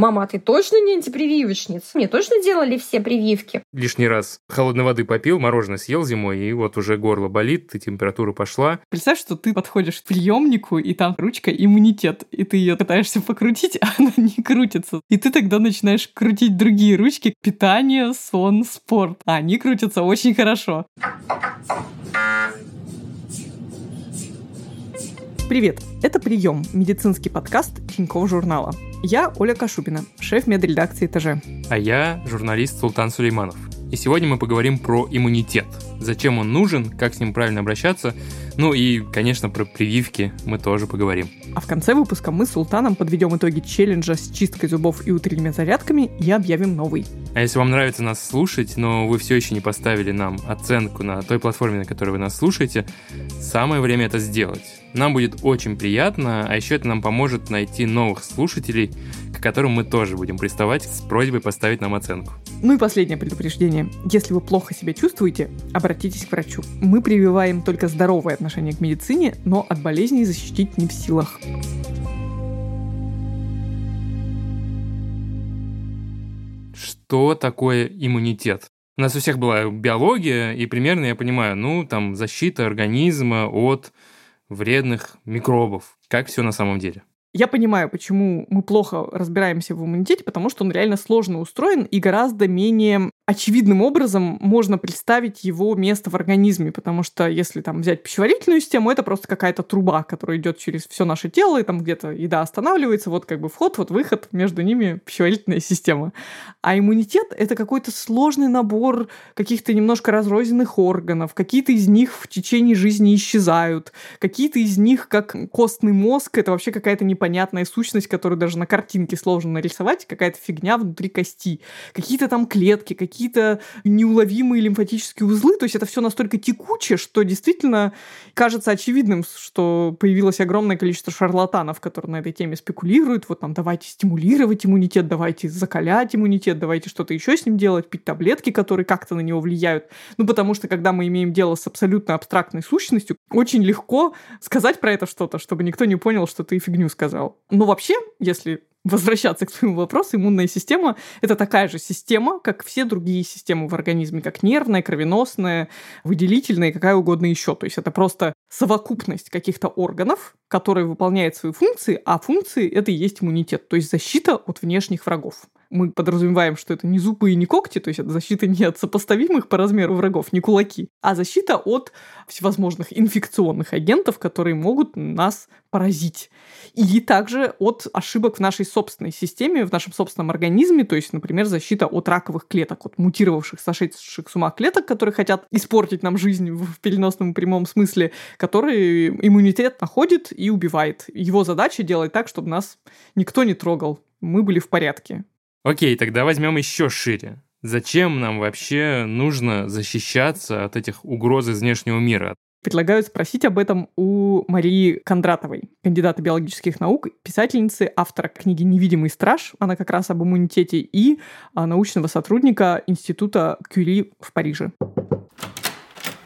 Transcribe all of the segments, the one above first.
Мама, а ты точно не антипрививочница? Мне точно делали все прививки? Лишний раз холодной воды попил, мороженое съел зимой, и вот уже горло болит, и температура пошла. Представь, что ты подходишь к приемнику, и там ручка иммунитет, и ты ее пытаешься покрутить, а она не крутится. И ты тогда начинаешь крутить другие ручки. Питание, сон, спорт. А они крутятся очень хорошо. Привет! Это «Прием» — медицинский подкаст Тинькофф журнала. Я Оля Кашубина, шеф медредакции ТЖ. А я журналист Султан Сулейманов. И сегодня мы поговорим про иммунитет. Зачем он нужен, как с ним правильно обращаться, ну и, конечно, про прививки мы тоже поговорим. А в конце выпуска мы с Султаном подведем итоги челленджа с чисткой зубов и утренними зарядками и объявим новый. А если вам нравится нас слушать, но вы все еще не поставили нам оценку на той платформе, на которой вы нас слушаете, самое время это сделать. Нам будет очень приятно, а еще это нам поможет найти новых слушателей, к которым мы тоже будем приставать с просьбой поставить нам оценку. Ну и последнее предупреждение. Если вы плохо себя чувствуете, обратитесь к врачу. Мы прививаем только здоровое отношение к медицине, но от болезней защитить не в силах. Что такое иммунитет? У нас у всех была биология, и примерно я понимаю, ну, там, защита организма от вредных микробов. Как все на самом деле? Я понимаю, почему мы плохо разбираемся в иммунитете, потому что он реально сложно устроен и гораздо менее очевидным образом можно представить его место в организме, потому что если там взять пищеварительную систему, это просто какая-то труба, которая идет через все наше тело, и там где-то еда останавливается, вот как бы вход, вот выход, между ними пищеварительная система. А иммунитет — это какой-то сложный набор каких-то немножко разрозненных органов, какие-то из них в течение жизни исчезают, какие-то из них, как костный мозг, это вообще какая-то непонятная сущность, которую даже на картинке сложно нарисовать, какая-то фигня внутри кости, какие-то там клетки, какие какие-то неуловимые лимфатические узлы. То есть это все настолько текуче, что действительно кажется очевидным, что появилось огромное количество шарлатанов, которые на этой теме спекулируют. Вот там давайте стимулировать иммунитет, давайте закалять иммунитет, давайте что-то еще с ним делать, пить таблетки, которые как-то на него влияют. Ну, потому что когда мы имеем дело с абсолютно абстрактной сущностью, очень легко сказать про это что-то, чтобы никто не понял, что ты фигню сказал. Но вообще, если возвращаться к своему вопросу, иммунная система — это такая же система, как все другие системы в организме, как нервная, кровеносная, выделительная и какая угодно еще. То есть это просто совокупность каких-то органов, которые выполняют свои функции, а функции — это и есть иммунитет, то есть защита от внешних врагов мы подразумеваем, что это не зубы и не когти, то есть это защита не от сопоставимых по размеру врагов, не кулаки, а защита от всевозможных инфекционных агентов, которые могут нас поразить. И также от ошибок в нашей собственной системе, в нашем собственном организме, то есть, например, защита от раковых клеток, от мутировавших, сошедших с ума клеток, которые хотят испортить нам жизнь в переносном и прямом смысле, которые иммунитет находит и убивает. Его задача делать так, чтобы нас никто не трогал. Мы были в порядке. Окей, тогда возьмем еще шире. Зачем нам вообще нужно защищаться от этих угроз из внешнего мира? Предлагаю спросить об этом у Марии Кондратовой, кандидата биологических наук, писательницы, автора книги «Невидимый страж», она как раз об иммунитете, и а, научного сотрудника Института Кюри в Париже.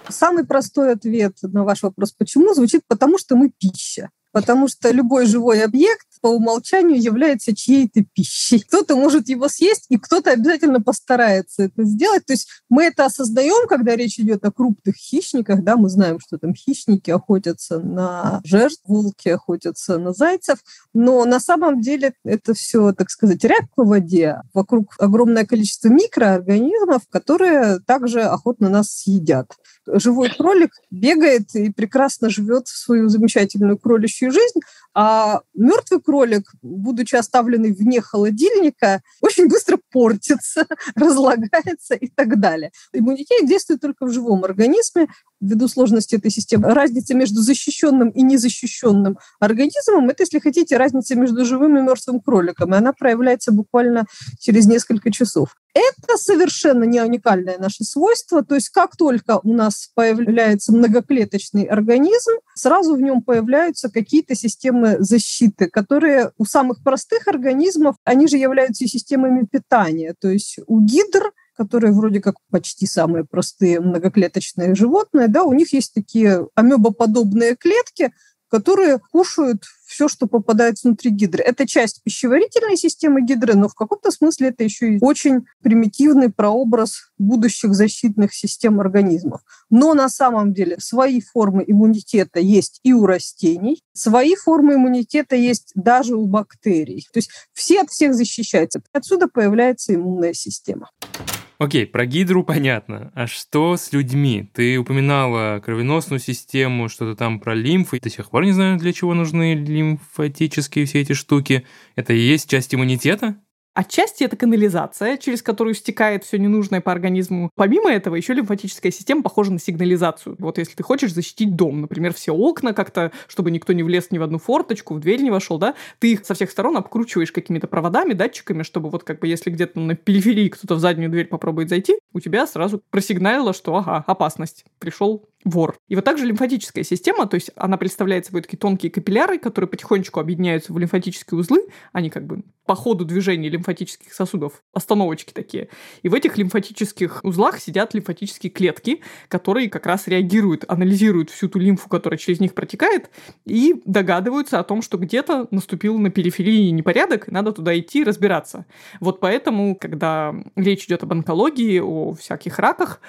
Самый простой ответ на ваш вопрос «почему?» звучит «потому что мы пища» потому что любой живой объект по умолчанию является чьей-то пищей. Кто-то может его съесть, и кто-то обязательно постарается это сделать. То есть мы это осознаем, когда речь идет о крупных хищниках, да, мы знаем, что там хищники охотятся на жертв, волки охотятся на зайцев, но на самом деле это все, так сказать, ряд по воде. Вокруг огромное количество микроорганизмов, которые также охотно нас съедят. Живой кролик бегает и прекрасно живет свою замечательную кроличью жизнь, а мертвый кролик, будучи оставленный вне холодильника, очень быстро портится, разлагается и так далее. Иммунитет действует только в живом организме, ввиду сложности этой системы. Разница между защищенным и незащищенным организмом – это, если хотите, разница между живым и мертвым кроликом, и она проявляется буквально через несколько часов. Это совершенно не уникальное наше свойство. То есть как только у нас появляется многоклеточный организм, сразу в нем появляются какие-то системы защиты, которые у самых простых организмов, они же являются системами питания. То есть у гидр которые вроде как почти самые простые многоклеточные животные, да, у них есть такие амебоподобные клетки, которые кушают все, что попадает внутри гидры. Это часть пищеварительной системы гидры, но в каком-то смысле это еще и очень примитивный прообраз будущих защитных систем организмов. Но на самом деле свои формы иммунитета есть и у растений, свои формы иммунитета есть даже у бактерий. То есть все от всех защищаются. Отсюда появляется иммунная система. Окей, про гидру понятно. А что с людьми? Ты упоминала кровеносную систему, что-то там про лимфы. До сих пор не знаю, для чего нужны лимфатические все эти штуки. Это и есть часть иммунитета? Отчасти это канализация, через которую стекает все ненужное по организму. Помимо этого, еще лимфатическая система похожа на сигнализацию. Вот если ты хочешь защитить дом, например, все окна как-то, чтобы никто не влез ни в одну форточку, в дверь не вошел, да, ты их со всех сторон обкручиваешь какими-то проводами, датчиками, чтобы вот как бы если где-то на периферии кто-то в заднюю дверь попробует зайти, у тебя сразу просигналило, что ага, опасность, пришел вор. И вот также лимфатическая система, то есть она представляет собой такие тонкие капилляры, которые потихонечку объединяются в лимфатические узлы, они как бы по ходу движения лимфатических сосудов, остановочки такие. И в этих лимфатических узлах сидят лимфатические клетки, которые как раз реагируют, анализируют всю ту лимфу, которая через них протекает, и догадываются о том, что где-то наступил на периферии непорядок, и надо туда идти разбираться. Вот поэтому, когда речь идет об онкологии, о всяких раках,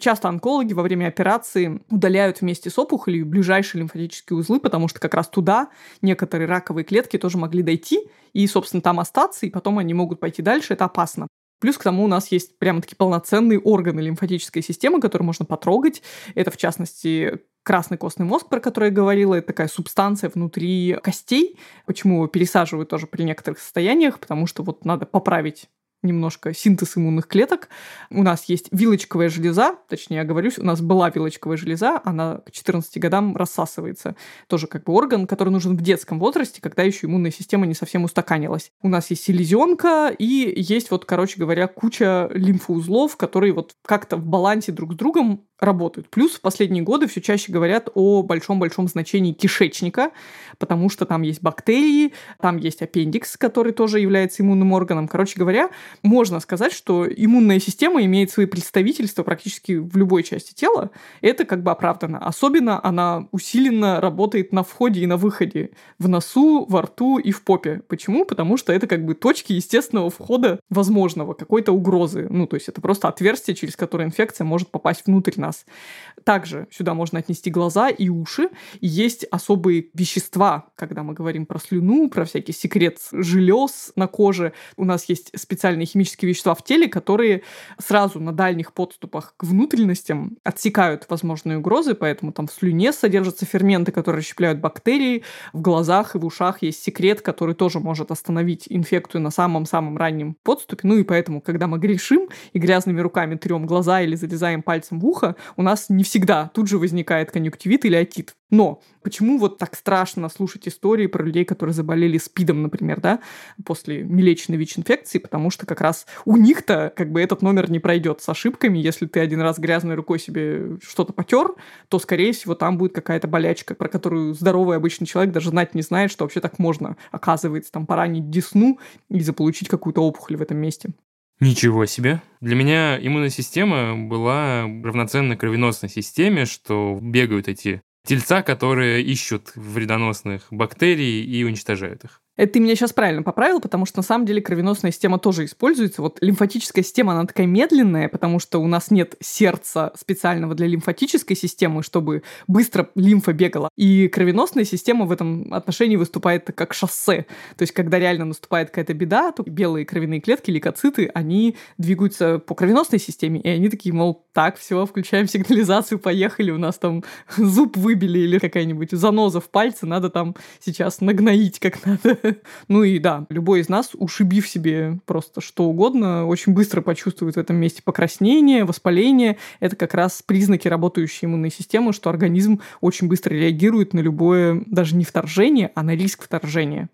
Часто онкологи во время операции удаляют вместе с опухолью ближайшие лимфатические узлы, потому что как раз туда некоторые раковые клетки тоже могли дойти и, собственно, там остаться, и потом они могут пойти дальше. Это опасно. Плюс к тому у нас есть прямо-таки полноценные органы лимфатической системы, которые можно потрогать. Это, в частности, красный костный мозг, про который я говорила, это такая субстанция внутри костей. Почему его пересаживают тоже при некоторых состояниях? Потому что вот надо поправить немножко синтез иммунных клеток. У нас есть вилочковая железа, точнее, я говорю, у нас была вилочковая железа, она к 14 годам рассасывается. Тоже как бы орган, который нужен в детском возрасте, когда еще иммунная система не совсем устаканилась. У нас есть селезенка и есть вот, короче говоря, куча лимфоузлов, которые вот как-то в балансе друг с другом работают. Плюс в последние годы все чаще говорят о большом-большом значении кишечника, потому что там есть бактерии, там есть аппендикс, который тоже является иммунным органом. Короче говоря, можно сказать, что иммунная система имеет свои представительства практически в любой части тела. Это как бы оправдано. Особенно она усиленно работает на входе и на выходе. В носу, во рту и в попе. Почему? Потому что это как бы точки естественного входа возможного, какой-то угрозы. Ну, то есть это просто отверстие, через которое инфекция может попасть внутрь нас. Также сюда можно отнести глаза и уши. Есть особые вещества, когда мы говорим про слюну, про всякий секрет желез на коже. У нас есть специальные химические вещества в теле, которые сразу на дальних подступах к внутренностям отсекают возможные угрозы, поэтому там в слюне содержатся ферменты, которые расщепляют бактерии, в глазах и в ушах есть секрет, который тоже может остановить инфекцию на самом-самом раннем подступе. Ну и поэтому, когда мы грешим и грязными руками трем глаза или залезаем пальцем в ухо, у нас не всегда тут же возникает конъюнктивит или отит. Но почему вот так страшно слушать истории про людей, которые заболели СПИДом, например, да, после нелеченной ВИЧ-инфекции, потому что как раз у них-то как бы этот номер не пройдет с ошибками. Если ты один раз грязной рукой себе что-то потер, то, скорее всего, там будет какая-то болячка, про которую здоровый обычный человек даже знать не знает, что вообще так можно, оказывается, там поранить десну и заполучить какую-то опухоль в этом месте. Ничего себе. Для меня иммунная система была равноценна кровеносной системе, что бегают эти тельца, которые ищут вредоносных бактерий и уничтожают их. Это ты меня сейчас правильно поправил, потому что на самом деле кровеносная система тоже используется. Вот лимфатическая система, она такая медленная, потому что у нас нет сердца специального для лимфатической системы, чтобы быстро лимфа бегала. И кровеносная система в этом отношении выступает как шоссе. То есть, когда реально наступает какая-то беда, то белые кровяные клетки, лейкоциты, они двигаются по кровеносной системе, и они такие, мол, так, все, включаем сигнализацию, поехали, у нас там зуб выбили или какая-нибудь заноза в пальце, надо там сейчас нагноить как надо. Ну и да, любой из нас, ушибив себе просто что угодно, очень быстро почувствует в этом месте покраснение, воспаление. Это как раз признаки работающей иммунной системы, что организм очень быстро реагирует на любое, даже не вторжение, а на риск вторжения.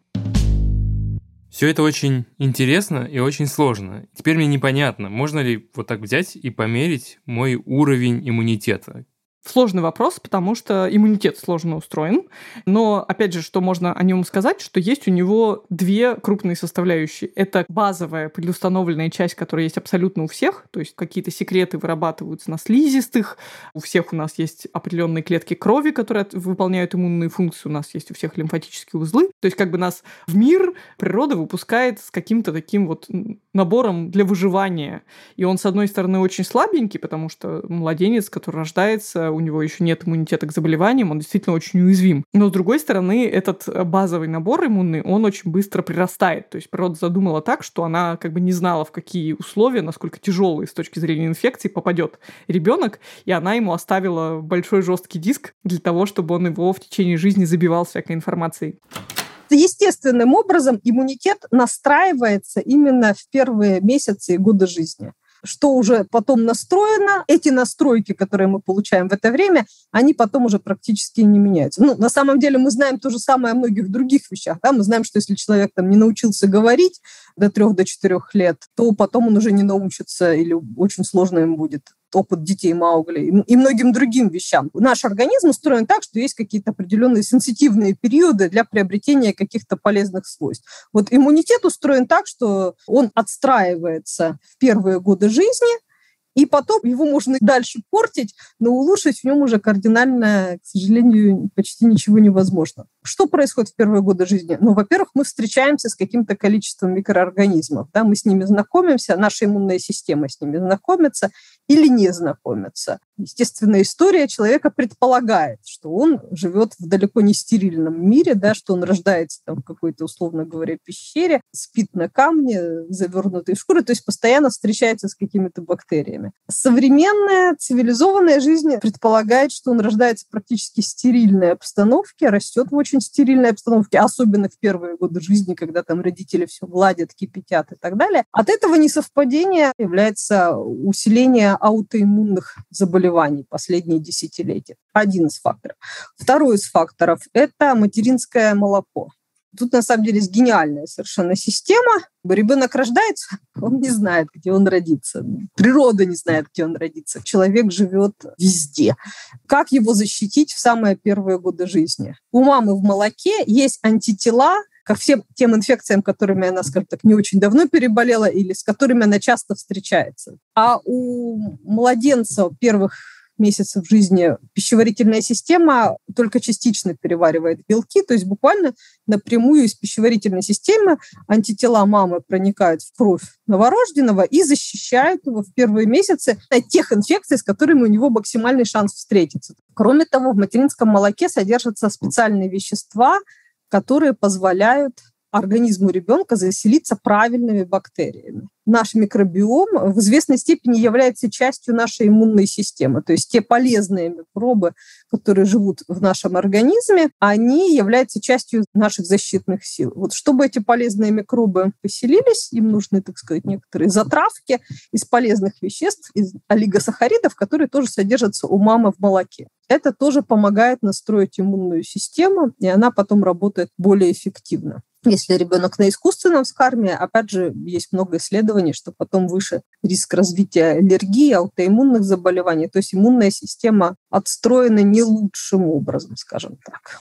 Все это очень интересно и очень сложно. Теперь мне непонятно, можно ли вот так взять и померить мой уровень иммунитета. Сложный вопрос, потому что иммунитет сложно устроен. Но, опять же, что можно о нем сказать, что есть у него две крупные составляющие. Это базовая предустановленная часть, которая есть абсолютно у всех, то есть какие-то секреты вырабатываются на слизистых, у всех у нас есть определенные клетки крови, которые выполняют иммунные функции, у нас есть у всех лимфатические узлы. То есть как бы нас в мир природа выпускает с каким-то таким вот набором для выживания. И он, с одной стороны, очень слабенький, потому что младенец, который рождается, у него еще нет иммунитета к заболеваниям, он действительно очень уязвим. Но, с другой стороны, этот базовый набор иммунный, он очень быстро прирастает. То есть природа задумала так, что она как бы не знала, в какие условия, насколько тяжелые с точки зрения инфекции попадет ребенок, и она ему оставила большой жесткий диск для того, чтобы он его в течение жизни забивал всякой информацией естественным образом иммунитет настраивается именно в первые месяцы и годы жизни что уже потом настроено, эти настройки, которые мы получаем в это время, они потом уже практически не меняются. Ну, на самом деле мы знаем то же самое о многих других вещах. Да? Мы знаем, что если человек там не научился говорить до трех, до четырех лет, то потом он уже не научится или очень сложно им будет опыт детей Маугли и многим другим вещам. Наш организм устроен так, что есть какие-то определенные сенситивные периоды для приобретения каких-то полезных свойств. Вот иммунитет устроен так, что он отстраивается в первые годы жизни, и потом его можно дальше портить, но улучшить в нем уже кардинально, к сожалению, почти ничего невозможно. Что происходит в первые годы жизни? Ну, во-первых, мы встречаемся с каким-то количеством микроорганизмов, да, мы с ними знакомимся, наша иммунная система с ними знакомится или не знакомится. Естественная история человека предполагает, что он живет в далеко не стерильном мире, да, что он рождается там в какой-то, условно говоря, пещере, спит на камне, завернутой в шкуры, то есть постоянно встречается с какими-то бактериями. Современная цивилизованная жизнь предполагает, что он рождается практически стерильной обстановке, растет в очень стерильной обстановке, особенно в первые годы жизни, когда там родители все гладят, кипятят и так далее. От этого несовпадения является усиление аутоиммунных заболеваний последние десятилетия. Один из факторов. Второй из факторов – это материнское молоко. Тут, на самом деле, гениальная совершенно система. Ребенок рождается, он не знает, где он родится. Природа не знает, где он родится. Человек живет везде. Как его защитить в самые первые годы жизни? У мамы в молоке есть антитела, ко всем тем инфекциям, которыми она, скажем так, не очень давно переболела или с которыми она часто встречается. А у младенца первых месяцев жизни пищеварительная система только частично переваривает белки, то есть буквально напрямую из пищеварительной системы антитела мамы проникают в кровь новорожденного и защищают его в первые месяцы от тех инфекций, с которыми у него максимальный шанс встретиться. Кроме того, в материнском молоке содержатся специальные вещества, которые позволяют организму ребенка заселиться правильными бактериями. Наш микробиом в известной степени является частью нашей иммунной системы. То есть те полезные микробы, которые живут в нашем организме, они являются частью наших защитных сил. Вот чтобы эти полезные микробы поселились, им нужны, так сказать, некоторые затравки из полезных веществ, из олигосахаридов, которые тоже содержатся у мамы в молоке. Это тоже помогает настроить иммунную систему, и она потом работает более эффективно. Если ребенок на искусственном вскарме, опять же, есть много исследований, что потом выше риск развития аллергии, аутоиммунных заболеваний. То есть иммунная система отстроена не лучшим образом, скажем так.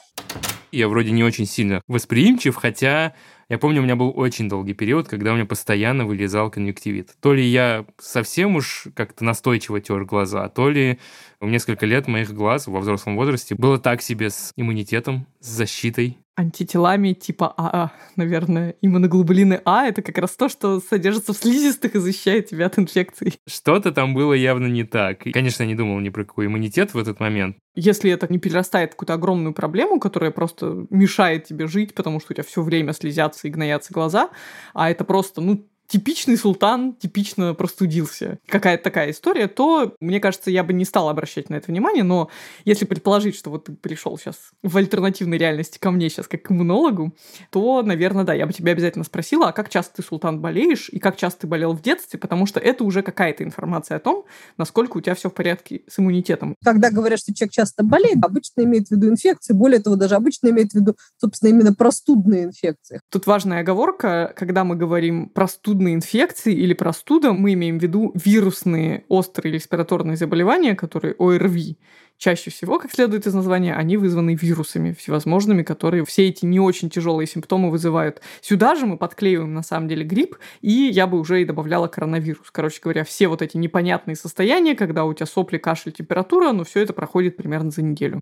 Я вроде не очень сильно восприимчив, хотя я помню, у меня был очень долгий период, когда у меня постоянно вылезал конъюнктивит. То ли я совсем уж как-то настойчиво тер глаза, то ли несколько лет моих глаз во взрослом возрасте было так себе с иммунитетом, с защитой антителами типа АА, наверное. Иммуноглобулины А — это как раз то, что содержится в слизистых и защищает тебя от инфекций. Что-то там было явно не так. И, конечно, я не думал ни про какой иммунитет в этот момент. Если это не перерастает в какую-то огромную проблему, которая просто мешает тебе жить, потому что у тебя все время слезятся и гноятся глаза, а это просто, ну, типичный султан типично простудился, какая-то такая история, то, мне кажется, я бы не стала обращать на это внимание, но если предположить, что вот ты пришел сейчас в альтернативной реальности ко мне сейчас как к иммунологу, то, наверное, да, я бы тебя обязательно спросила, а как часто ты, султан, болеешь и как часто ты болел в детстве, потому что это уже какая-то информация о том, насколько у тебя все в порядке с иммунитетом. Когда говорят, что человек часто болеет, обычно имеет в виду инфекции, более того, даже обычно имеет в виду, собственно, именно простудные инфекции. Тут важная оговорка, когда мы говорим простудные простудные инфекции или простуда, мы имеем в виду вирусные острые респираторные заболевания, которые ОРВИ, чаще всего, как следует из названия, они вызваны вирусами всевозможными, которые все эти не очень тяжелые симптомы вызывают. Сюда же мы подклеиваем на самом деле грипп, и я бы уже и добавляла коронавирус. Короче говоря, все вот эти непонятные состояния, когда у тебя сопли, кашель, температура, но все это проходит примерно за неделю.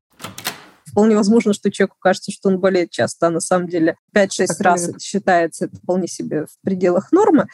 Вполне возможно, что человеку кажется, что он болеет часто, а на самом деле 5-6 раз считается это вполне себе в пределах нормы.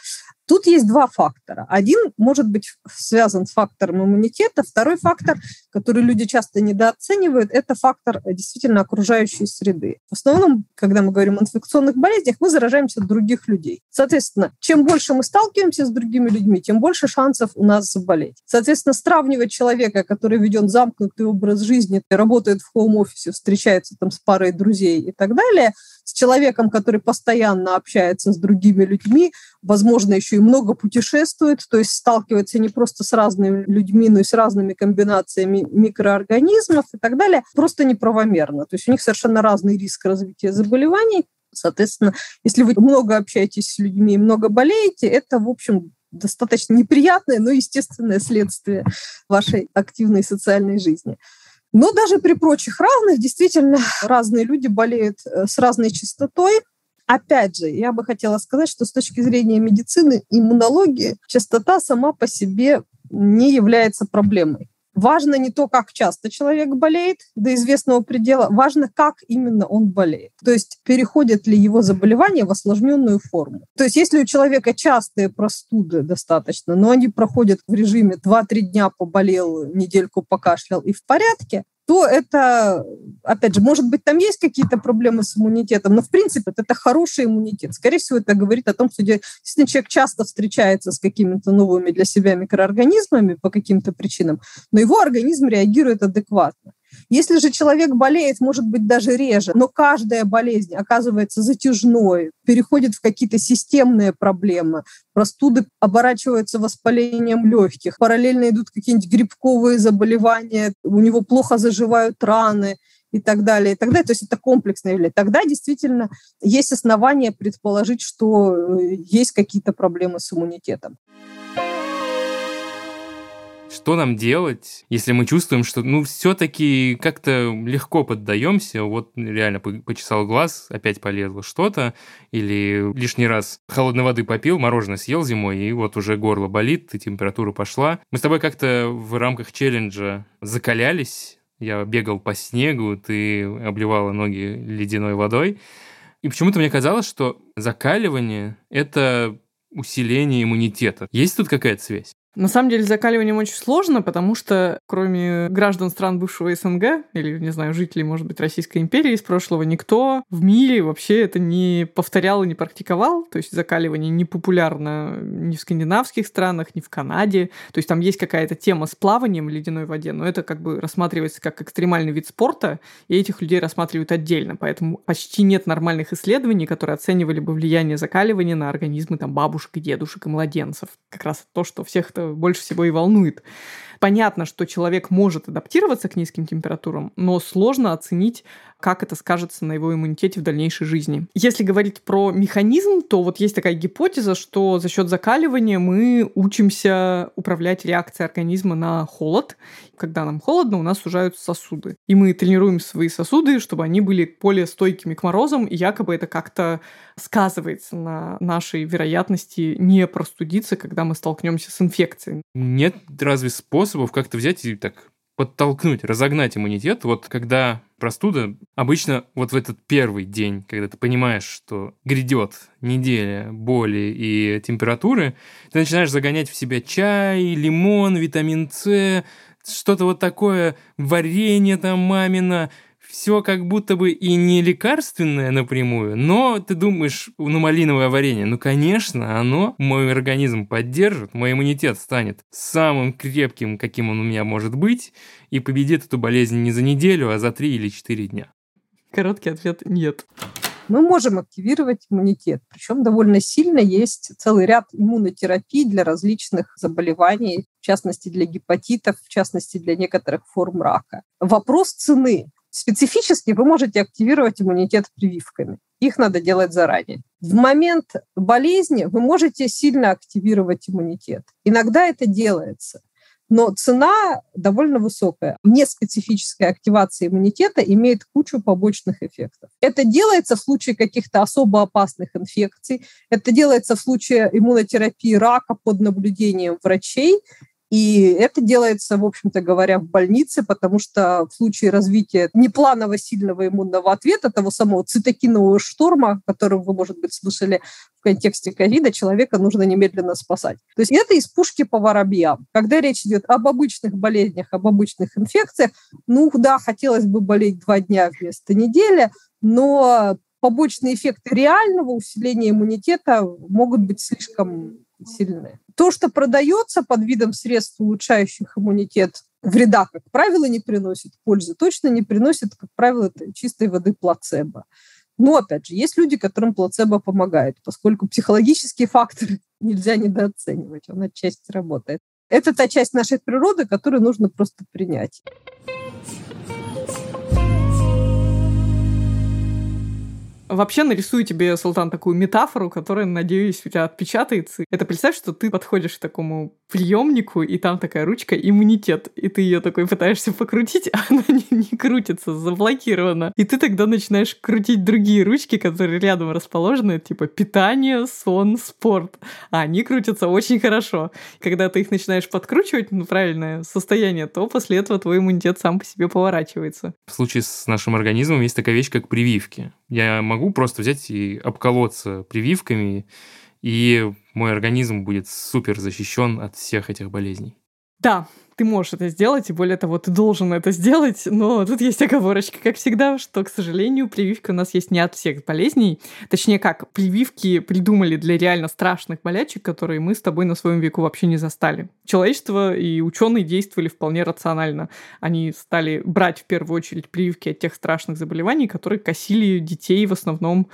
Тут есть два фактора. Один может быть связан с фактором иммунитета, второй фактор, который люди часто недооценивают, это фактор э, действительно окружающей среды. В основном, когда мы говорим о инфекционных болезнях, мы заражаемся от других людей. Соответственно, чем больше мы сталкиваемся с другими людьми, тем больше шансов у нас заболеть. Соответственно, сравнивать человека, который ведет замкнутый образ жизни, работает в хоум-офисе, встречается там с парой друзей и так далее, с человеком, который постоянно общается с другими людьми, возможно, еще и много путешествует, то есть сталкивается не просто с разными людьми, но и с разными комбинациями микроорганизмов и так далее, просто неправомерно. То есть у них совершенно разный риск развития заболеваний. Соответственно, если вы много общаетесь с людьми и много болеете, это, в общем, достаточно неприятное, но естественное следствие вашей активной социальной жизни. Но даже при прочих равных действительно разные люди болеют э, с разной частотой. Опять же, я бы хотела сказать, что с точки зрения медицины, иммунологии, частота сама по себе не является проблемой. Важно не то, как часто человек болеет до известного предела, важно, как именно он болеет. То есть переходит ли его заболевание в осложненную форму. То есть если у человека частые простуды достаточно, но они проходят в режиме 2-3 дня поболел, недельку покашлял и в порядке, то это, опять же, может быть, там есть какие-то проблемы с иммунитетом, но, в принципе, это хороший иммунитет. Скорее всего, это говорит о том, что если человек часто встречается с какими-то новыми для себя микроорганизмами по каким-то причинам, но его организм реагирует адекватно. Если же человек болеет, может быть, даже реже, но каждая болезнь оказывается затяжной, переходит в какие-то системные проблемы, простуды оборачиваются воспалением легких, параллельно идут какие-нибудь грибковые заболевания, у него плохо заживают раны, и так далее, и так далее. То есть это комплексное явление. Тогда действительно есть основания предположить, что э, есть какие-то проблемы с иммунитетом. Что нам делать, если мы чувствуем, что, ну, все-таки как-то легко поддаемся, вот реально почесал глаз, опять полезло что-то, или лишний раз холодной воды попил, мороженое съел зимой, и вот уже горло болит, и температура пошла. Мы с тобой как-то в рамках челленджа закалялись, я бегал по снегу, ты обливала ноги ледяной водой, и почему-то мне казалось, что закаливание — это усиление иммунитета. Есть тут какая-то связь? На самом деле закаливанием очень сложно, потому что кроме граждан стран бывшего СНГ, или, не знаю, жителей, может быть, Российской империи из прошлого, никто в мире вообще это не повторял и не практиковал. То есть закаливание не популярно ни в скандинавских странах, ни в Канаде. То есть там есть какая-то тема с плаванием в ледяной воде, но это как бы рассматривается как экстремальный вид спорта, и этих людей рассматривают отдельно. Поэтому почти нет нормальных исследований, которые оценивали бы влияние закаливания на организмы там, бабушек дедушек и младенцев. Как раз то, что всех это больше всего и волнует. Понятно, что человек может адаптироваться к низким температурам, но сложно оценить, как это скажется на его иммунитете в дальнейшей жизни. Если говорить про механизм, то вот есть такая гипотеза, что за счет закаливания мы учимся управлять реакцией организма на холод. Когда нам холодно, у нас сужаются сосуды. И мы тренируем свои сосуды, чтобы они были более стойкими к морозам, и якобы это как-то сказывается на нашей вероятности не простудиться, когда мы столкнемся с инфекцией. Нет разве способов как-то взять и так подтолкнуть, разогнать иммунитет. Вот когда простуда, обычно вот в этот первый день, когда ты понимаешь, что грядет неделя боли и температуры, ты начинаешь загонять в себя чай, лимон, витамин С, что-то вот такое, варенье там мамина, все как будто бы и не лекарственное напрямую, но ты думаешь, ну, малиновое варенье, ну, конечно, оно мой организм поддержит, мой иммунитет станет самым крепким, каким он у меня может быть, и победит эту болезнь не за неделю, а за три или четыре дня. Короткий ответ – нет мы можем активировать иммунитет. Причем довольно сильно есть целый ряд иммунотерапий для различных заболеваний, в частности для гепатитов, в частности для некоторых форм рака. Вопрос цены. Специфически вы можете активировать иммунитет прививками. Их надо делать заранее. В момент болезни вы можете сильно активировать иммунитет. Иногда это делается. но цена довольно высокая. Неспецифическая активация иммунитета имеет кучу побочных эффектов. Это делается в случае каких-то особо опасных инфекций, это делается в случае иммунотерапии рака под наблюдением врачей, и это делается, в общем-то говоря, в больнице, потому что в случае развития непланового сильного иммунного ответа, того самого цитокинового шторма, который вы, может быть, слышали в контексте ковида, человека нужно немедленно спасать. То есть это из пушки по воробьям. Когда речь идет об обычных болезнях, об обычных инфекциях, ну да, хотелось бы болеть два дня вместо недели, но побочные эффекты реального усиления иммунитета могут быть слишком сильные. То, что продается под видом средств, улучшающих иммунитет, вреда, как правило, не приносит пользы, точно не приносит, как правило, чистой воды плацебо. Но, опять же, есть люди, которым плацебо помогает, поскольку психологический фактор нельзя недооценивать, он отчасти работает. Это та часть нашей природы, которую нужно просто принять. Вообще нарисую тебе, Султан, такую метафору, которая, надеюсь, у тебя отпечатается. Это представь, что ты подходишь к такому приемнику, и там такая ручка иммунитет, и ты ее такой пытаешься покрутить, а она не, не крутится, заблокирована. И ты тогда начинаешь крутить другие ручки, которые рядом расположены, типа питание, сон, спорт. А они крутятся очень хорошо. Когда ты их начинаешь подкручивать, ну, правильное состояние, то после этого твой иммунитет сам по себе поворачивается. В случае с нашим организмом есть такая вещь, как прививки. Я могу просто взять и обколоться прививками, и мой организм будет супер защищен от всех этих болезней. Да, ты можешь это сделать, и более того, ты должен это сделать, но тут есть оговорочка, как всегда, что, к сожалению, прививки у нас есть не от всех болезней. Точнее как, прививки придумали для реально страшных болячек, которые мы с тобой на своем веку вообще не застали. Человечество и ученые действовали вполне рационально. Они стали брать в первую очередь прививки от тех страшных заболеваний, которые косили детей в основном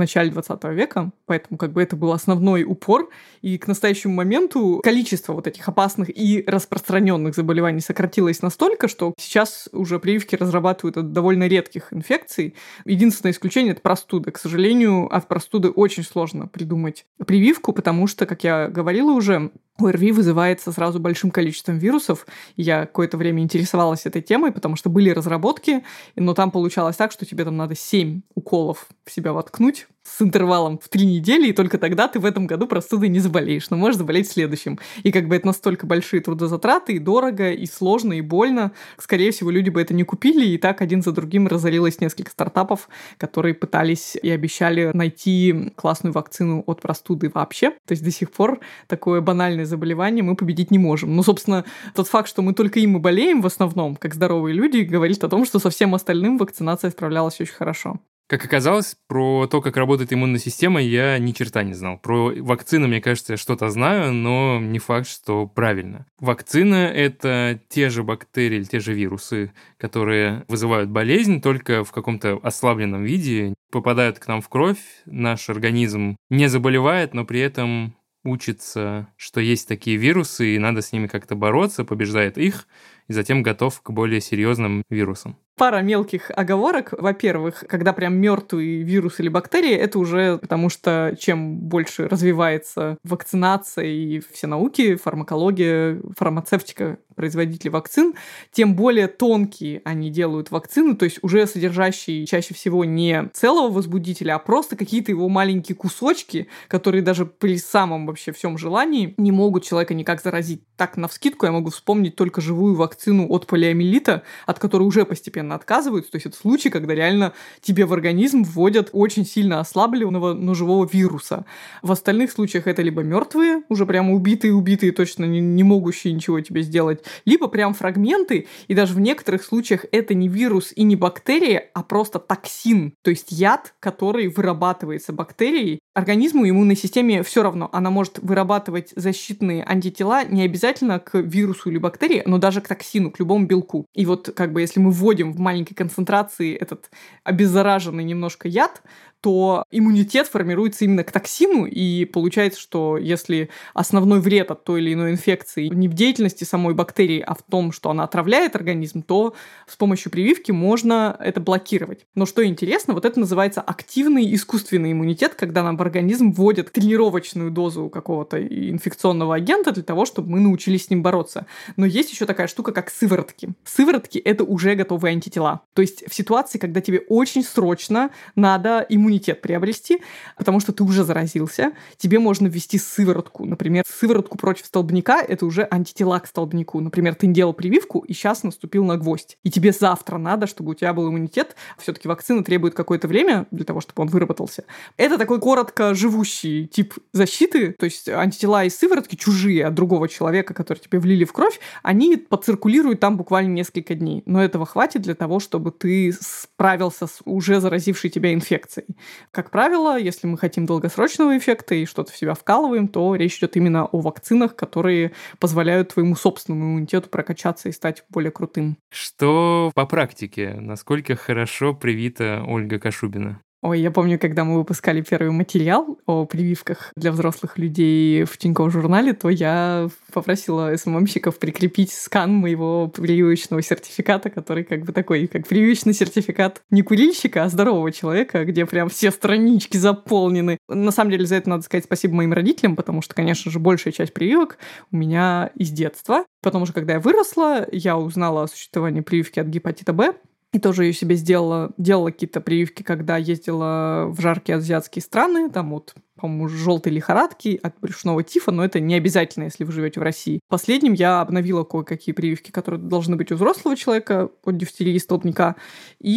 начале 20 века, поэтому как бы это был основной упор. И к настоящему моменту количество вот этих опасных и распространенных заболеваний сократилось настолько, что сейчас уже прививки разрабатывают от довольно редких инфекций. Единственное исключение — это простуда. К сожалению, от простуды очень сложно придумать прививку, потому что, как я говорила уже, ОРВИ вызывается сразу большим количеством вирусов. Я какое-то время интересовалась этой темой, потому что были разработки, но там получалось так, что тебе там надо 7 уколов в себя воткнуть, с интервалом в три недели, и только тогда ты в этом году простудой не заболеешь, но можешь заболеть в следующем. И как бы это настолько большие трудозатраты, и дорого, и сложно, и больно. Скорее всего, люди бы это не купили, и так один за другим разорилось несколько стартапов, которые пытались и обещали найти классную вакцину от простуды вообще. То есть до сих пор такое банальное заболевание мы победить не можем. Ну, собственно, тот факт, что мы только им и болеем в основном, как здоровые люди, говорит о том, что со всем остальным вакцинация справлялась очень хорошо. Как оказалось, про то, как работает иммунная система, я ни черта не знал. Про вакцины, мне кажется, я что-то знаю, но не факт, что правильно. Вакцина — это те же бактерии, те же вирусы, которые вызывают болезнь, только в каком-то ослабленном виде, попадают к нам в кровь, наш организм не заболевает, но при этом учится, что есть такие вирусы, и надо с ними как-то бороться, побеждает их, и затем готов к более серьезным вирусам пара мелких оговорок. Во-первых, когда прям мертвый вирус или бактерии, это уже потому что чем больше развивается вакцинация и все науки, фармакология, фармацевтика, производители вакцин, тем более тонкие они делают вакцины, то есть уже содержащие чаще всего не целого возбудителя, а просто какие-то его маленькие кусочки, которые даже при самом вообще всем желании не могут человека никак заразить. Так, на вскидку я могу вспомнить только живую вакцину от полиомиелита, от которой уже постепенно отказываются. То есть это случай, когда реально тебе в организм вводят очень сильно ослабленного, но живого вируса. В остальных случаях это либо мертвые, уже прямо убитые-убитые, точно не, не могущие ничего тебе сделать, либо прям фрагменты, и даже в некоторых случаях это не вирус и не бактерия, а просто токсин, то есть яд, который вырабатывается бактерией. Организму, иммунной системе все равно, она может вырабатывать защитные антитела не обязательно к вирусу или бактерии, но даже к токсину, к любому белку. И вот как бы если мы вводим в маленькой концентрации этот обеззараженный немножко яд, то иммунитет формируется именно к токсину, и получается, что если основной вред от той или иной инфекции не в деятельности самой бактерии, а в том, что она отравляет организм, то с помощью прививки можно это блокировать. Но что интересно, вот это называется активный искусственный иммунитет, когда нам в организм вводят тренировочную дозу какого-то инфекционного агента для того, чтобы мы научились с ним бороться. Но есть еще такая штука, как сыворотки. Сыворотки — это уже готовые антитела. То есть в ситуации, когда тебе очень срочно надо иммунитет приобрести, потому что ты уже заразился, тебе можно ввести сыворотку. Например, сыворотку против столбняка — это уже антитела к столбняку. Например, ты делал прививку и сейчас наступил на гвоздь. И тебе завтра надо, чтобы у тебя был иммунитет. Все-таки вакцина требует какое-то время для того, чтобы он выработался. Это такой коротко живущий тип защиты, то есть антитела и сыворотки чужие от другого человека, который тебе влили в кровь, они поциркулируют там буквально несколько дней. Но этого хватит для того, чтобы ты справился с уже заразившей тебя инфекцией. Как правило, если мы хотим долгосрочного эффекта и что-то в себя вкалываем, то речь идет именно о вакцинах, которые позволяют твоему собственному иммунитету прокачаться и стать более крутым. Что по практике? Насколько хорошо привита Ольга Кашубина? Ой, я помню, когда мы выпускали первый материал о прививках для взрослых людей в Тинькофф журнале, то я попросила СММщиков прикрепить скан моего прививочного сертификата, который как бы такой, как прививочный сертификат не курильщика, а здорового человека, где прям все странички заполнены. На самом деле за это надо сказать спасибо моим родителям, потому что, конечно же, большая часть прививок у меня из детства. Потому что, когда я выросла, я узнала о существовании прививки от гепатита Б, и тоже ее себе сделала, делала какие-то прививки, когда ездила в жаркие азиатские страны, там вот по-моему, желтой лихорадки, от брюшного тифа, но это не обязательно, если вы живете в России. Последним я обновила кое-какие прививки, которые должны быть у взрослого человека от дифтерии и столбняка. И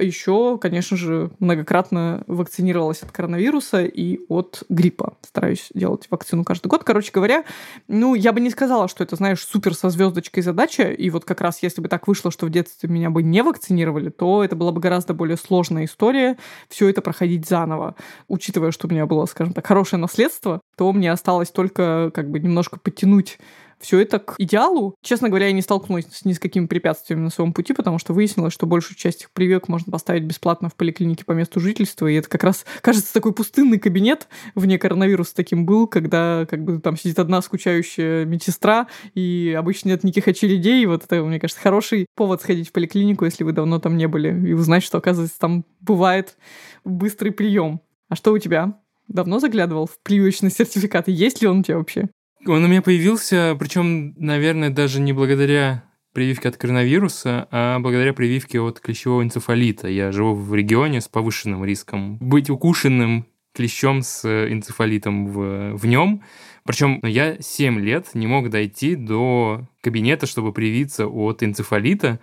еще, конечно же, многократно вакцинировалась от коронавируса и от гриппа. Стараюсь делать вакцину каждый год. Короче говоря, ну, я бы не сказала, что это, знаешь, супер со звездочкой задача. И вот как раз если бы так вышло, что в детстве меня бы не вакцинировали, то это была бы гораздо более сложная история все это проходить заново. Учитывая, что у меня было, скажем, скажем так, хорошее наследство, то мне осталось только как бы немножко подтянуть все это к идеалу. Честно говоря, я не столкнулась ни с какими препятствиями на своем пути, потому что выяснилось, что большую часть их прививок можно поставить бесплатно в поликлинике по месту жительства. И это как раз, кажется, такой пустынный кабинет вне коронавируса таким был, когда как бы там сидит одна скучающая медсестра, и обычно нет никаких очередей. И вот это, мне кажется, хороший повод сходить в поликлинику, если вы давно там не были, и узнать, что, оказывается, там бывает быстрый прием. А что у тебя? Давно заглядывал в прививочный сертификат? Есть ли он у тебя вообще? Он у меня появился, причем, наверное, даже не благодаря прививке от коронавируса, а благодаря прививке от клещевого энцефалита. Я живу в регионе с повышенным риском быть укушенным клещом с энцефалитом в, в нем. Причем я 7 лет не мог дойти до кабинета, чтобы привиться от энцефалита.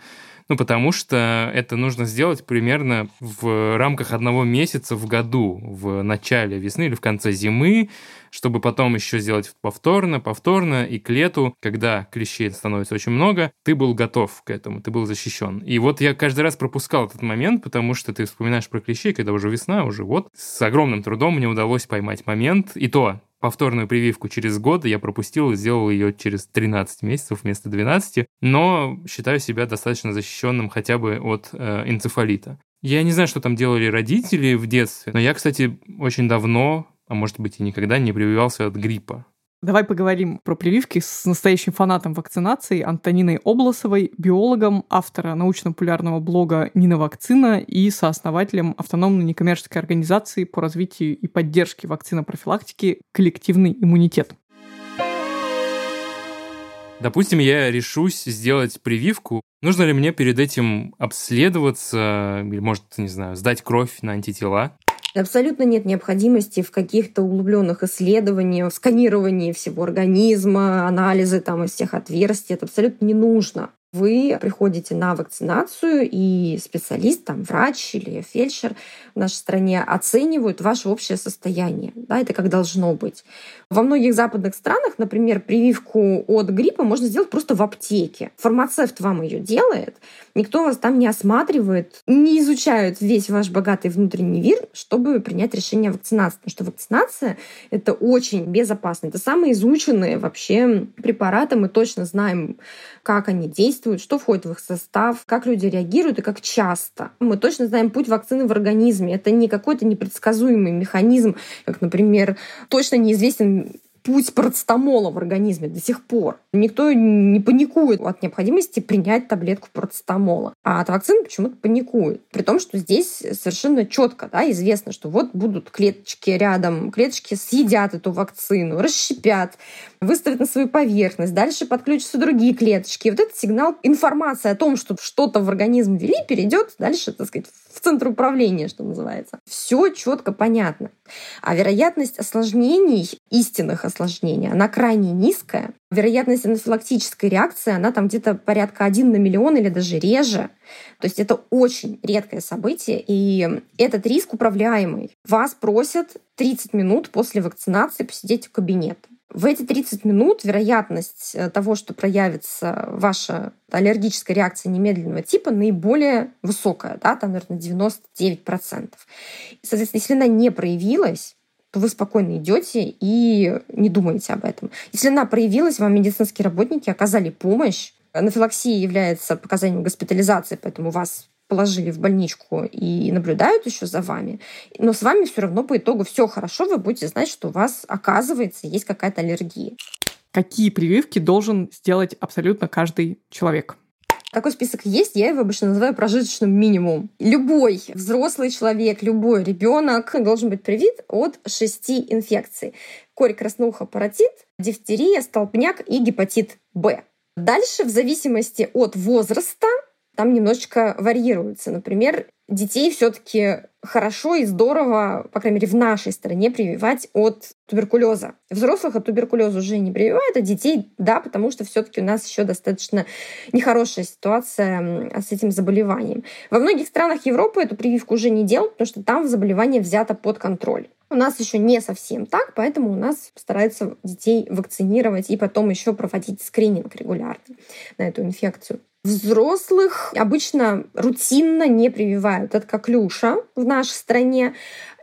Ну, потому что это нужно сделать примерно в рамках одного месяца в году, в начале весны или в конце зимы, чтобы потом еще сделать повторно, повторно, и к лету, когда клещей становится очень много, ты был готов к этому, ты был защищен. И вот я каждый раз пропускал этот момент, потому что ты вспоминаешь про клещей, когда уже весна, уже вот. С огромным трудом мне удалось поймать момент, и то повторную прививку через год, я пропустил и сделал ее через 13 месяцев вместо 12, но считаю себя достаточно защищенным хотя бы от э, энцефалита. Я не знаю, что там делали родители в детстве, но я, кстати, очень давно, а может быть и никогда не прививался от гриппа. Давай поговорим про прививки с настоящим фанатом вакцинации Антониной Обласовой, биологом, автора научно-популярного блога «Нина Вакцина» и сооснователем автономной некоммерческой организации по развитию и поддержке вакцинопрофилактики «Коллективный иммунитет». Допустим, я решусь сделать прививку. Нужно ли мне перед этим обследоваться или, может, не знаю, сдать кровь на антитела? Абсолютно нет необходимости в каких-то углубленных исследованиях, сканировании всего организма, анализы там из всех отверстий. Это абсолютно не нужно вы приходите на вакцинацию, и специалист, там, врач или фельдшер в нашей стране оценивают ваше общее состояние. Да, это как должно быть. Во многих западных странах, например, прививку от гриппа можно сделать просто в аптеке. Фармацевт вам ее делает, никто вас там не осматривает, не изучают весь ваш богатый внутренний мир, чтобы принять решение о вакцинации. Потому что вакцинация — это очень безопасно. Это самые изученные вообще препараты. Мы точно знаем, как они действуют, действуют, что входит в их состав, как люди реагируют и как часто. Мы точно знаем путь вакцины в организме. Это не какой-то непредсказуемый механизм, как, например, точно неизвестен путь парацетамола в организме до сих пор. Никто не паникует от необходимости принять таблетку парацетамола. А от вакцины почему-то паникуют. При том, что здесь совершенно четко да, известно, что вот будут клеточки рядом, клеточки съедят эту вакцину, расщепят, выставят на свою поверхность, дальше подключатся другие клеточки. И вот этот сигнал, информация о том, что что-то в организм ввели, перейдет дальше, так сказать, в центр управления, что называется. Все четко понятно. А вероятность осложнений, истинных осложнений, она крайне низкая. Вероятность анафилактической реакции, она там где-то порядка 1 на миллион или даже реже. То есть это очень редкое событие, и этот риск управляемый. Вас просят 30 минут после вакцинации посидеть в кабинете. В эти 30 минут вероятность э, того, что проявится ваша аллергическая реакция немедленного типа, наиболее высокая, да, там, наверное, 99%. Соответственно, если она не проявилась, то вы спокойно идете и не думаете об этом. Если она проявилась, вам медицинские работники оказали помощь. Анафилаксия является показанием госпитализации, поэтому вас положили в больничку и наблюдают еще за вами, но с вами все равно по итогу все хорошо, вы будете знать, что у вас, оказывается, есть какая-то аллергия. Какие прививки должен сделать абсолютно каждый человек? Такой список есть, я его обычно называю прожиточным минимумом. Любой взрослый человек, любой ребенок должен быть привит от шести инфекций. Корь красноуха паротит, дифтерия, столбняк и гепатит Б. Дальше, в зависимости от возраста, там немножечко варьируется. Например, детей все-таки хорошо и здорово, по крайней мере, в нашей стране прививать от туберкулеза. Взрослых от туберкулеза уже не прививают, а детей, да, потому что все-таки у нас еще достаточно нехорошая ситуация с этим заболеванием. Во многих странах Европы эту прививку уже не делают, потому что там заболевание взято под контроль. У нас еще не совсем так, поэтому у нас стараются детей вакцинировать и потом еще проводить скрининг регулярно на эту инфекцию. Взрослых обычно рутинно не прививают. Это как Люша в нашей стране.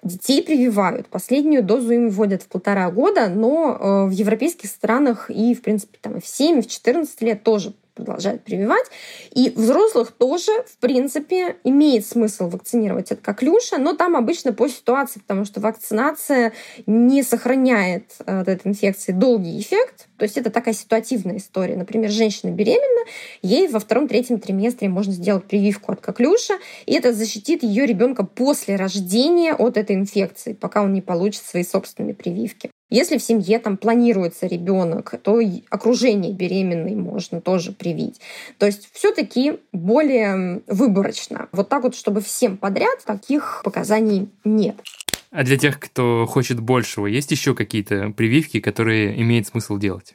Детей прививают. Последнюю дозу им вводят в полтора года, но э, в европейских странах и, в принципе, там в 7, и в 14 лет тоже продолжают прививать. И взрослых тоже, в принципе, имеет смысл вакцинировать от коклюша, но там обычно по ситуации, потому что вакцинация не сохраняет э, от этой инфекции долгий эффект. То есть это такая ситуативная история. Например, женщина беременна, ей во втором-третьем триместре можно сделать прививку от коклюша, и это защитит ее ребенка после рождения от этой инфекции, пока он не получит свои собственные прививки. Если в семье там планируется ребенок, то окружение беременной можно тоже привить. То есть все-таки более выборочно. Вот так вот, чтобы всем подряд таких показаний нет. А для тех, кто хочет большего, есть еще какие-то прививки, которые имеет смысл делать?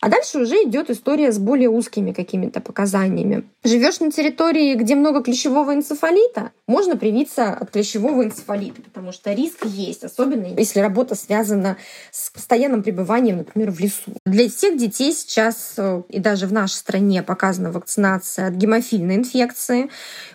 А дальше уже идет история с более узкими какими-то показаниями. Живешь на территории, где много клещевого энцефалита, можно привиться от клещевого энцефалита, потому что риск есть, особенно если работа связана с постоянным пребыванием, например, в лесу. Для всех детей сейчас э, и даже в нашей стране показана вакцинация от гемофильной инфекции.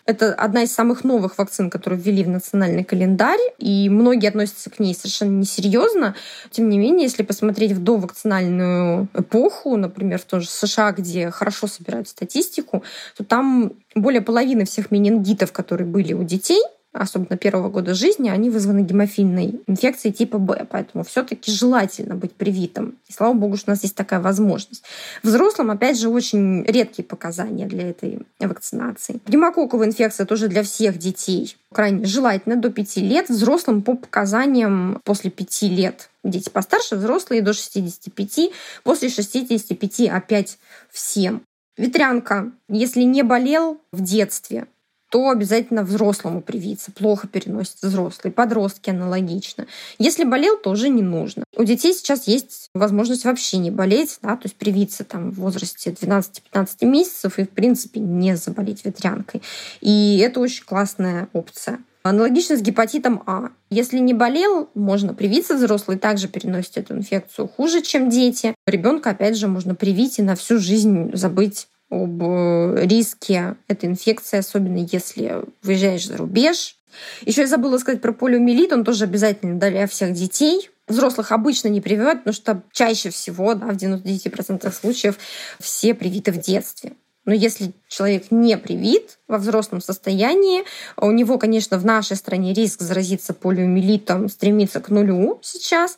Это одна из самых новых вакцин, которые ввели в национальный календарь, и многие относятся к ней совершенно несерьезно. Тем не менее, если посмотреть в довакцинальную эпоху, например, в том же США, где хорошо собирают статистику, то там более половины всех менингитов, которые были у детей, особенно первого года жизни, они вызваны гемофильной инфекцией типа Б. Поэтому все-таки желательно быть привитым. И слава богу, что у нас есть такая возможность. Взрослым, опять же, очень редкие показания для этой вакцинации. Гемококковая инфекция тоже для всех детей крайне желательно до 5 лет. Взрослым по показаниям после 5 лет. Дети постарше, взрослые до 65. После 65 опять всем. Ветрянка. Если не болел в детстве, то обязательно взрослому привиться. Плохо переносит взрослые. Подростки аналогично. Если болел, то уже не нужно. У детей сейчас есть возможность вообще не болеть, да, то есть привиться там в возрасте 12-15 месяцев и, в принципе, не заболеть ветрянкой. И это очень классная опция. Аналогично с гепатитом А. Если не болел, можно привиться. Взрослый также переносит эту инфекцию хуже, чем дети. Ребенка, опять же, можно привить и на всю жизнь забыть об э, риске этой инфекции, особенно если выезжаешь за рубеж. Еще я забыла сказать про полиомиелит, он тоже обязательно для всех детей. Взрослых обычно не прививают, потому что чаще всего, да, в 99% случаев, все привиты в детстве. Но если человек не привит во взрослом состоянии, у него, конечно, в нашей стране риск заразиться полиомиелитом стремится к нулю сейчас,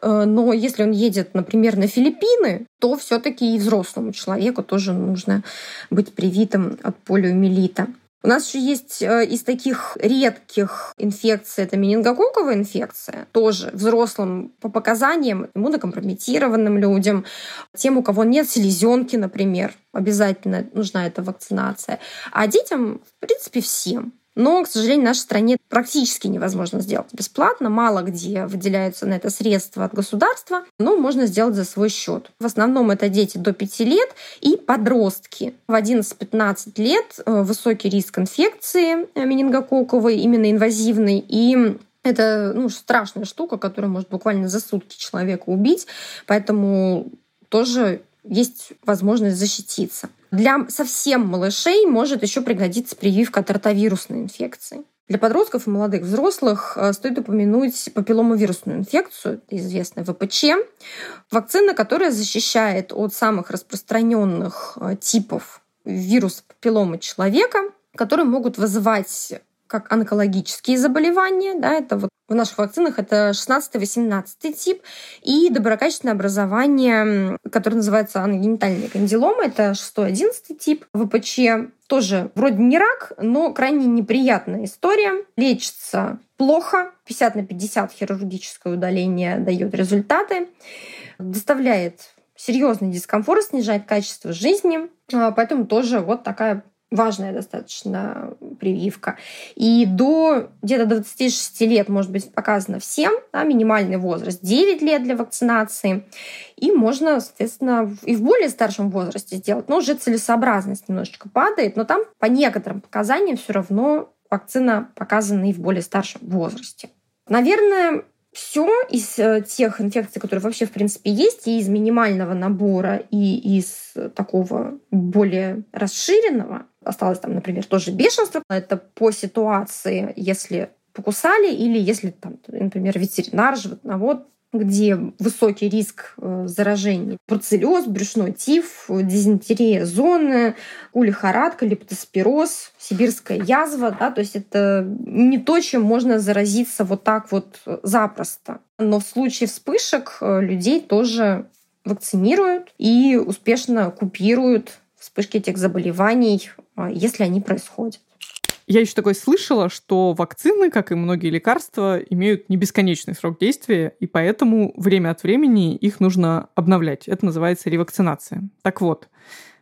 э, но если он едет, например, на Филиппины, то все-таки и взрослому человеку тоже нужно быть привитым от полиомиелита. У нас еще есть э, из таких редких инфекций, это менингококковая инфекция, тоже взрослым по показаниям, иммунокомпрометированным людям, тем, у кого нет селезенки, например, обязательно нужна эта вакцинация. А детям, в принципе, всем. Но, к сожалению, в нашей стране практически невозможно сделать бесплатно. Мало где выделяются на это средства от государства, но можно сделать за свой счет. В основном это дети до 5 лет и подростки. В 11-15 лет э, высокий риск инфекции э, менингококковой, именно инвазивной, и это ну, страшная штука, которая может буквально за сутки человека убить. Поэтому тоже есть возможность защититься. Для совсем малышей может еще пригодиться прививка от ротовирусной инфекции. Для подростков и молодых взрослых э, стоит упомянуть папилломовирусную инфекцию, известная ВПЧ, вакцина, которая защищает от самых распространенных э, типов вируса папилломы человека, которые могут вызывать как онкологические заболевания, да, это вот в наших вакцинах это 16-18 тип, и доброкачественное образование, которое называется аногенитальная кандилома, это 6-11 тип. ВПЧ, тоже вроде не рак, но крайне неприятная история. Лечится плохо, 50 на 50 хирургическое удаление дает результаты, доставляет серьезный дискомфорт, снижает качество жизни, а, поэтому тоже вот такая важная достаточно прививка. И до где-то 26 лет может быть показано всем, да, минимальный возраст 9 лет для вакцинации. И можно, соответственно, и в более старшем возрасте сделать, но уже целесообразность немножечко падает, но там по некоторым показаниям все равно вакцина показана и в более старшем возрасте. Наверное, все из э, тех инфекций, которые вообще в принципе есть, и из минимального набора, и из такого более расширенного, осталось там, например, тоже бешенство, это по ситуации, если покусали или если там, например, ветеринар, животновод где высокий риск э, заражения. Бруцеллез, брюшной тиф, дизентерия зоны, лихорадка, лептоспироз, сибирская язва. Да, то есть это не то, чем можно заразиться вот так вот запросто. Но в случае вспышек э, людей тоже вакцинируют и успешно купируют вспышки этих заболеваний, если они происходят. Я еще такое слышала, что вакцины, как и многие лекарства, имеют не бесконечный срок действия, и поэтому время от времени их нужно обновлять. Это называется ревакцинация. Так вот,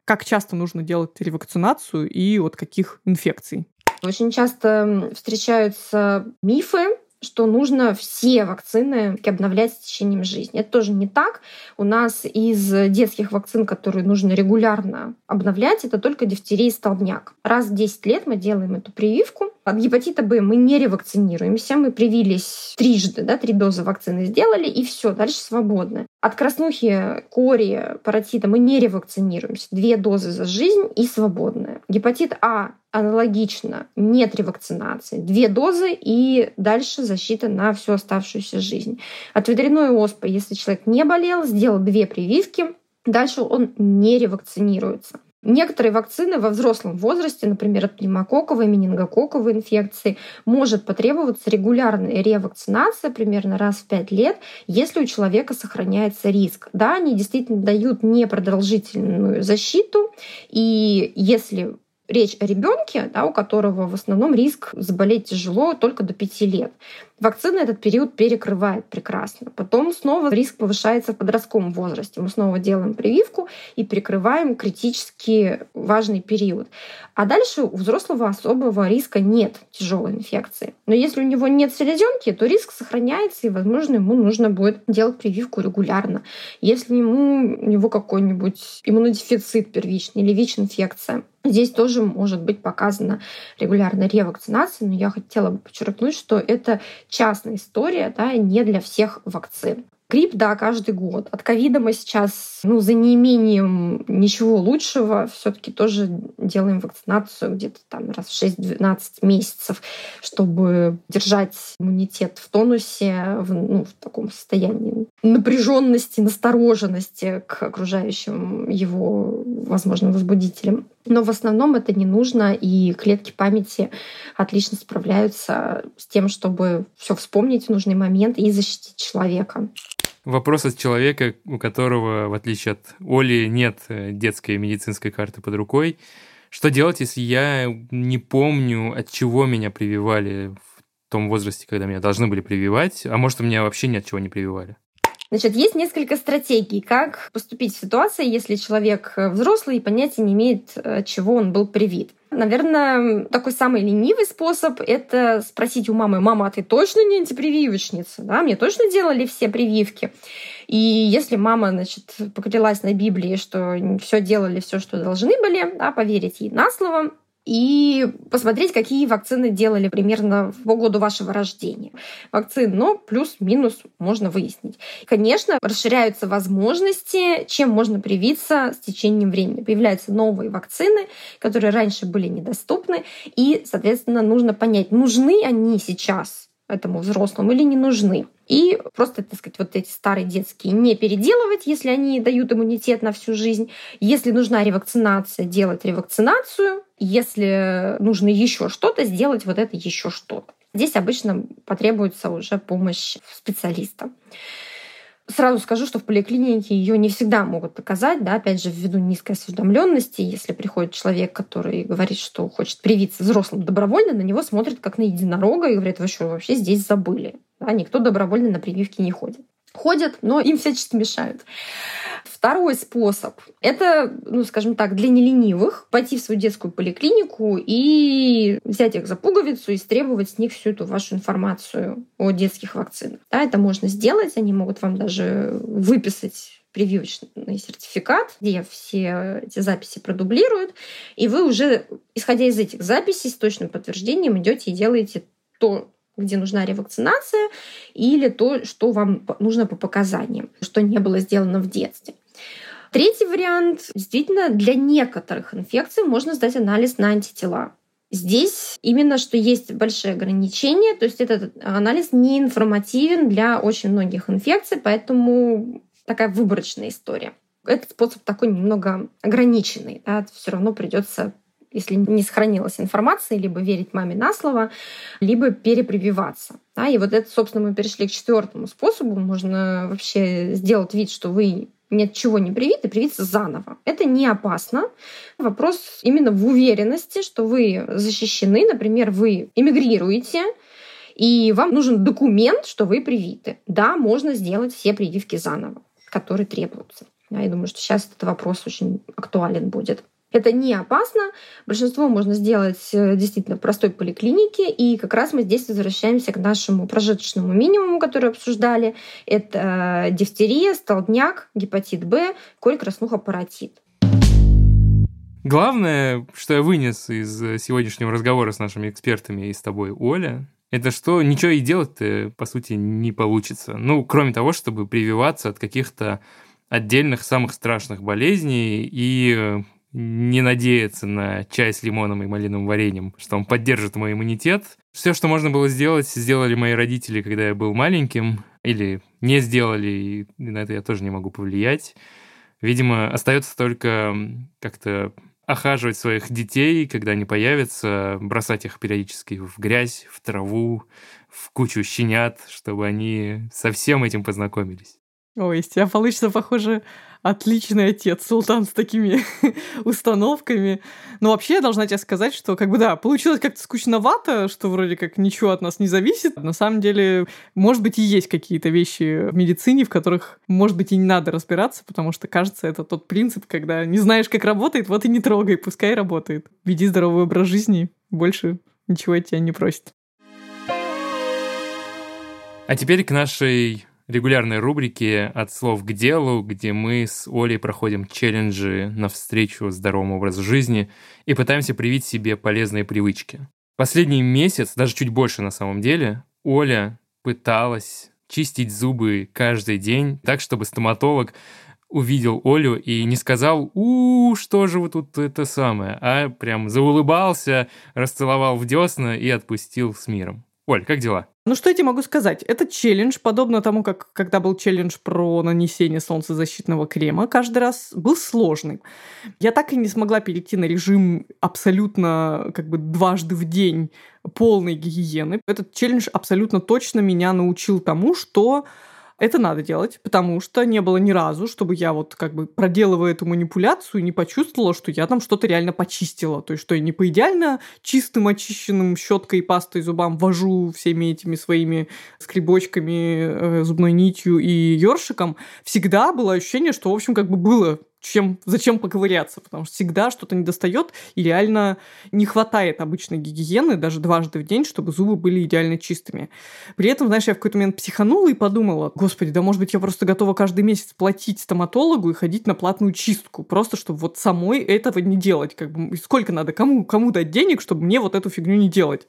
как часто нужно делать ревакцинацию и от каких инфекций? Очень часто встречаются мифы что нужно все вакцины обновлять с течением жизни. Это тоже не так. У нас из детских вакцин, которые нужно регулярно обновлять, это только дифтерия и столбняк. Раз в 10 лет мы делаем эту прививку. От гепатита Б мы не ревакцинируемся, мы привились трижды, да, три дозы вакцины сделали, и все, дальше свободны. От краснухи, кори, паротита мы не ревакцинируемся. Две дозы за жизнь и свободные. Гепатит А аналогично, нет ревакцинации. Две дозы и дальше защита на всю оставшуюся жизнь. От ветряной оспы, если человек не болел, сделал две прививки, дальше он не ревакцинируется. Некоторые вакцины во взрослом возрасте, например, от пневмококковой, менингококковой инфекции, может потребоваться регулярная ревакцинация примерно раз в 5 лет, если у человека сохраняется риск. Да, они действительно дают непродолжительную защиту, и если речь о ребенке, да, у которого в основном риск заболеть тяжело только до 5 лет. Вакцина этот период перекрывает прекрасно. Потом снова риск повышается в подростковом возрасте. Мы снова делаем прививку и перекрываем критически важный период. А дальше у взрослого особого риска нет тяжелой инфекции. Но если у него нет селезенки, то риск сохраняется, и, возможно, ему нужно будет делать прививку регулярно. Если ему, у него какой-нибудь иммунодефицит первичный или ВИЧ-инфекция, Здесь тоже может быть показана регулярная ревакцинация, но я хотела бы подчеркнуть, что это частная история, да, не для всех вакцин. Грипп, да, каждый год. От ковида мы сейчас, ну, за неимением ничего лучшего, все таки тоже делаем вакцинацию где-то там раз в 6-12 месяцев, чтобы держать иммунитет в тонусе, в, ну, в таком состоянии напряженности, настороженности к окружающим его возможным возбудителям. Но в основном это не нужно, и клетки памяти отлично справляются с тем, чтобы все вспомнить в нужный момент и защитить человека. Вопрос от человека, у которого, в отличие от Оли, нет э, детской медицинской карты под рукой. Что делать, если я не помню, от чего меня прививали в том возрасте, когда меня должны были прививать, а может, у меня вообще ни от чего не прививали? Значит, есть несколько стратегий, как поступить в ситуации, если человек э, взрослый и понятия не имеет, э, чего он был привит. Наверное, такой самый ленивый способ — это спросить у мамы, «Мама, а ты точно не антипрививочница? Да? Мне точно делали все прививки?» И если мама, значит, поклялась на Библии, что все делали, все, что должны были, да, поверить ей на слово, и посмотреть, какие вакцины делали примерно в году вашего рождения. Вакцин, но плюс-минус можно выяснить. Конечно, расширяются возможности, чем можно привиться с течением времени. Появляются новые вакцины, которые раньше были недоступны, и, соответственно, нужно понять, нужны они сейчас этому взрослому или не нужны. И просто, так сказать, вот эти старые детские не переделывать, если они дают иммунитет на всю жизнь. Если нужна ревакцинация, делать ревакцинацию. Если нужно еще что-то, сделать вот это еще что-то. Здесь обычно потребуется уже помощь специалиста. Сразу скажу, что в поликлинике ее не всегда могут показать, да, опять же, ввиду низкой осведомленности. Если приходит человек, который говорит, что хочет привиться взрослым добровольно, на него смотрят как на единорога и говорят, вы что, вообще здесь забыли? Да, никто добровольно на прививки не ходит. Ходят, но им всячески мешают. Второй способ – это, ну, скажем так, для неленивых пойти в свою детскую поликлинику и взять их за пуговицу и требовать с них всю эту вашу информацию о детских вакцинах. Да, это можно сделать, они могут вам даже выписать прививочный сертификат, где все эти записи продублируют, и вы уже, исходя из этих записей, с точным подтверждением идете и делаете то, где нужна ревакцинация, или то, что вам нужно по показаниям, что не было сделано в детстве. Третий вариант. Действительно, для некоторых инфекций можно сдать анализ на антитела. Здесь именно что есть большие ограничения, то есть этот анализ не информативен для очень многих инфекций, поэтому такая выборочная история. Этот способ такой немного ограниченный. Да, все равно придется если не сохранилась информация, либо верить маме на слово, либо перепрививаться. Да, и вот это, собственно, мы перешли к четвертому способу. Можно вообще сделать вид, что вы ни от чего не привиты, привиться заново. Это не опасно. Вопрос именно в уверенности, что вы защищены. Например, вы эмигрируете, и вам нужен документ, что вы привиты. Да, можно сделать все прививки заново, которые требуются. Я думаю, что сейчас этот вопрос очень актуален будет. Это не опасно. Большинство можно сделать э, действительно в простой поликлинике. И как раз мы здесь возвращаемся к нашему прожиточному минимуму, который обсуждали. Это дифтерия, столбняк, гепатит Б, коль, краснуха, паротит. Главное, что я вынес из сегодняшнего разговора с нашими экспертами и с тобой, Оля, это что ничего и делать-то, по сути, не получится. Ну, кроме того, чтобы прививаться от каких-то отдельных самых страшных болезней и не надеяться на чай с лимоном и малиновым вареньем, что он поддержит мой иммунитет. Все, что можно было сделать, сделали мои родители, когда я был маленьким, или не сделали, и на это я тоже не могу повлиять. Видимо, остается только как-то охаживать своих детей, когда они появятся, бросать их периодически в грязь, в траву, в кучу щенят, чтобы они со всем этим познакомились. Ой, из тебя получится, похоже, отличный отец, султан с такими установками. Но вообще я должна тебе сказать, что как бы да, получилось как-то скучновато, что вроде как ничего от нас не зависит. На самом деле, может быть, и есть какие-то вещи в медицине, в которых, может быть, и не надо разбираться, потому что, кажется, это тот принцип, когда не знаешь, как работает, вот и не трогай, пускай работает. Веди здоровый образ жизни, больше ничего от тебя не просит. А теперь к нашей регулярной рубрике «От слов к делу», где мы с Олей проходим челленджи навстречу здоровому образу жизни и пытаемся привить себе полезные привычки. Последний месяц, даже чуть больше на самом деле, Оля пыталась чистить зубы каждый день так, чтобы стоматолог увидел Олю и не сказал «У, что же вы тут это самое», а прям заулыбался, расцеловал в десна и отпустил с миром. Оль, как дела? Ну, что я тебе могу сказать? Это челлендж, подобно тому, как когда был челлендж про нанесение солнцезащитного крема, каждый раз был сложный. Я так и не смогла перейти на режим абсолютно как бы дважды в день полной гигиены. Этот челлендж абсолютно точно меня научил тому, что это надо делать, потому что не было ни разу, чтобы я вот как бы проделывая эту манипуляцию, не почувствовала, что я там что-то реально почистила. То есть, что я не по идеально чистым, очищенным щеткой и пастой зубам вожу всеми этими своими скребочками, э, зубной нитью и ёршиком. Всегда было ощущение, что, в общем, как бы было чем, зачем поковыряться, потому что всегда что-то не достает и реально не хватает обычной гигиены даже дважды в день, чтобы зубы были идеально чистыми. При этом, знаешь, я в какой-то момент психанула и подумала, господи, да может быть я просто готова каждый месяц платить стоматологу и ходить на платную чистку, просто чтобы вот самой этого не делать. Как бы, сколько надо, кому, кому дать денег, чтобы мне вот эту фигню не делать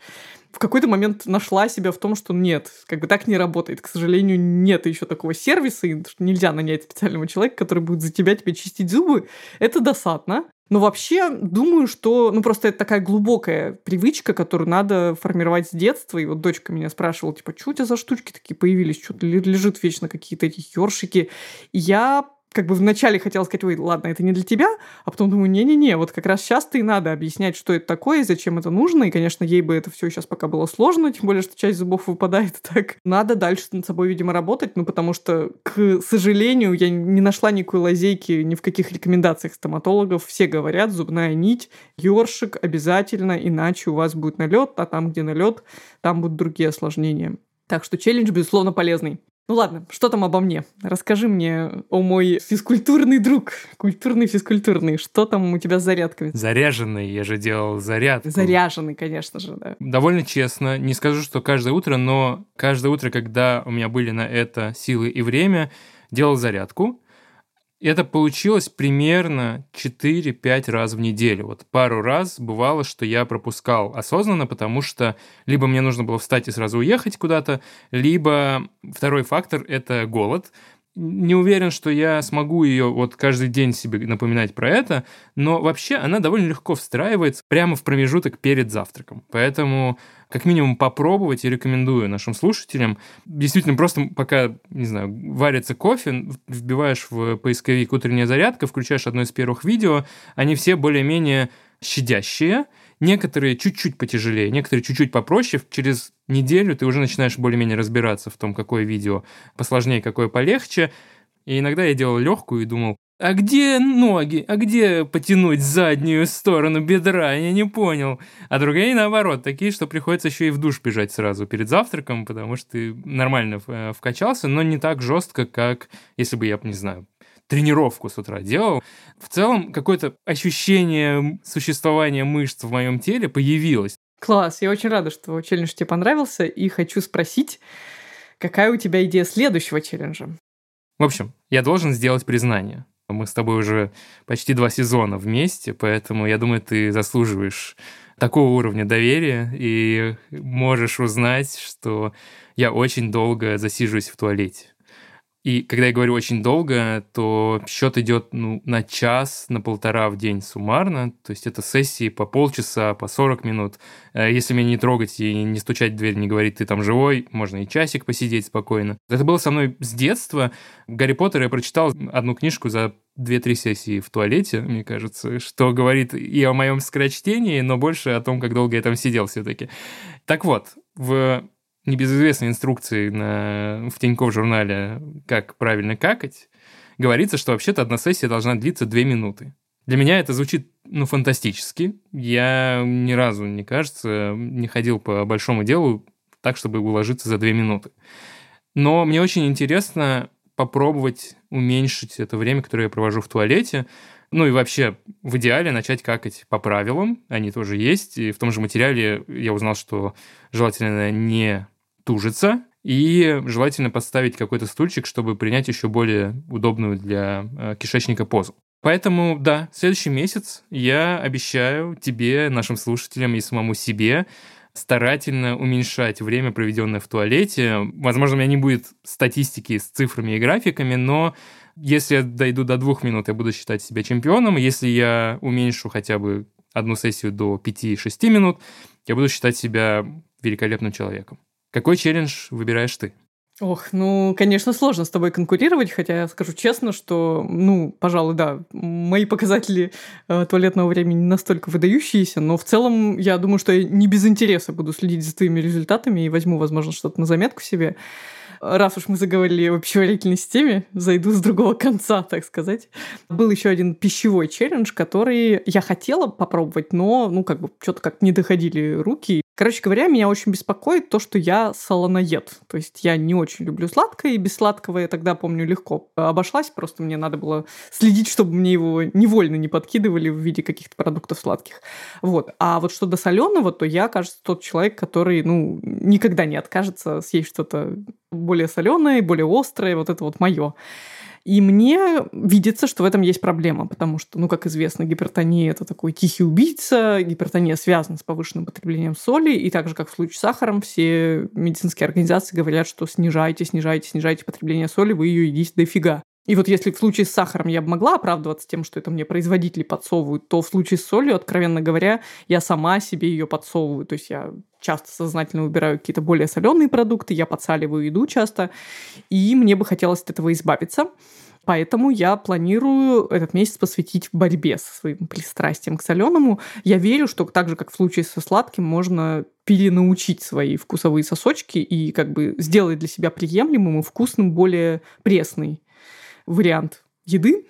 в какой-то момент нашла себя в том, что нет, как бы так не работает. К сожалению, нет еще такого сервиса, и нельзя нанять специального человека, который будет за тебя тебе чистить зубы. Это досадно. Но вообще, думаю, что, ну, просто это такая глубокая привычка, которую надо формировать с детства. И вот дочка меня спрашивала, типа, что у тебя за штучки такие появились? Что-то лежит вечно какие-то эти ёршики. И я как бы вначале хотела сказать, ой, ладно, это не для тебя, а потом думаю, не-не-не, вот как раз сейчас-то и надо объяснять, что это такое, зачем это нужно, и, конечно, ей бы это все сейчас пока было сложно, тем более, что часть зубов выпадает так. Надо дальше над собой, видимо, работать, ну, потому что, к сожалению, я не нашла никакой лазейки ни в каких рекомендациях стоматологов. Все говорят, зубная нить, ёршик обязательно, иначе у вас будет налет, а там, где налет, там будут другие осложнения. Так что челлендж, безусловно, полезный. Ну ладно, что там обо мне? Расскажи мне, о мой физкультурный друг, культурный физкультурный, что там у тебя с зарядками? Заряженный, я же делал зарядку. Заряженный, конечно же, да. Довольно честно, не скажу, что каждое утро, но каждое утро, когда у меня были на это силы и время, делал зарядку это получилось примерно 4-5 раз в неделю. Вот пару раз бывало, что я пропускал осознанно, потому что либо мне нужно было встать и сразу уехать куда-то, либо второй фактор — это голод не уверен, что я смогу ее вот каждый день себе напоминать про это, но вообще она довольно легко встраивается прямо в промежуток перед завтраком. Поэтому как минимум попробовать и рекомендую нашим слушателям. Действительно, просто пока, не знаю, варится кофе, вбиваешь в поисковик «Утренняя зарядка», включаешь одно из первых видео, они все более-менее щадящие, некоторые чуть-чуть потяжелее, некоторые чуть-чуть попроще. Через неделю ты уже начинаешь более-менее разбираться в том, какое видео посложнее, какое полегче. И иногда я делал легкую и думал, а где ноги? А где потянуть заднюю сторону бедра? Я не понял. А другие, наоборот, такие, что приходится еще и в душ бежать сразу перед завтраком, потому что ты нормально э, вкачался, но не так жестко, как если бы я, не знаю, тренировку с утра делал. В целом, какое-то ощущение существования мышц в моем теле появилось. Класс, я очень рада, что челлендж тебе понравился, и хочу спросить, какая у тебя идея следующего челленджа? В общем, я должен сделать признание. Мы с тобой уже почти два сезона вместе, поэтому я думаю, ты заслуживаешь такого уровня доверия и можешь узнать, что я очень долго засиживаюсь в туалете. И когда я говорю очень долго, то счет идет ну, на час, на полтора в день суммарно. То есть это сессии по полчаса, по 40 минут. Э, если меня не трогать и не стучать в дверь, не говорить, ты там живой, можно и часик посидеть спокойно. Это было со мной с детства. Гарри Поттер я прочитал одну книжку за две-три сессии в туалете, мне кажется, что говорит и о моем скорочтении, но больше о том, как долго я там сидел все-таки. Так вот, в небезызвестной инструкции на, в Тинькофф журнале «Как правильно какать», говорится, что вообще-то одна сессия должна длиться две минуты. Для меня это звучит, ну, фантастически. Я ни разу, не кажется, не ходил по большому делу так, чтобы уложиться за две минуты. Но мне очень интересно попробовать уменьшить это время, которое я провожу в туалете. Ну и вообще, в идеале начать какать по правилам. Они тоже есть. И в том же материале я узнал, что желательно не тужится, и желательно поставить какой-то стульчик, чтобы принять еще более удобную для э, кишечника позу. Поэтому, да, следующий месяц я обещаю тебе, нашим слушателям и самому себе старательно уменьшать время, проведенное в туалете. Возможно, у меня не будет статистики с цифрами и графиками, но если я дойду до двух минут, я буду считать себя чемпионом. Если я уменьшу хотя бы одну сессию до 5-6 минут, я буду считать себя великолепным человеком. Какой челлендж выбираешь ты? Ох, ну, конечно, сложно с тобой конкурировать, хотя я скажу честно, что, ну, пожалуй, да, мои показатели э, туалетного времени настолько выдающиеся, но в целом я думаю, что я не без интереса буду следить за твоими результатами и возьму, возможно, что-то на заметку себе раз уж мы заговорили о пищеварительной системе, зайду с другого конца, так сказать. Был еще один пищевой челлендж, который я хотела попробовать, но, ну, как бы, что-то как не доходили руки. Короче говоря, меня очень беспокоит то, что я солоноед. То есть я не очень люблю сладкое, и без сладкого я тогда, помню, легко обошлась. Просто мне надо было следить, чтобы мне его невольно не подкидывали в виде каких-то продуктов сладких. Вот. А вот что до соленого, то я, кажется, тот человек, который, ну, никогда не откажется съесть что-то более соленое, более острое, вот это вот мое. И мне видится, что в этом есть проблема, потому что, ну, как известно, гипертония – это такой тихий убийца, гипертония связана с повышенным потреблением соли, и так же, как в случае с сахаром, все медицинские организации говорят, что снижайте, снижайте, снижайте потребление соли, вы ее едите дофига. И вот если в случае с сахаром я бы могла оправдываться тем, что это мне производители подсовывают, то в случае с солью, откровенно говоря, я сама себе ее подсовываю. То есть я часто сознательно выбираю какие-то более соленые продукты, я подсаливаю еду часто, и мне бы хотелось от этого избавиться. Поэтому я планирую этот месяц посвятить борьбе со своим пристрастием к соленому. Я верю, что так же, как в случае со сладким, можно перенаучить свои вкусовые сосочки и как бы сделать для себя приемлемым и вкусным более пресный вариант еды.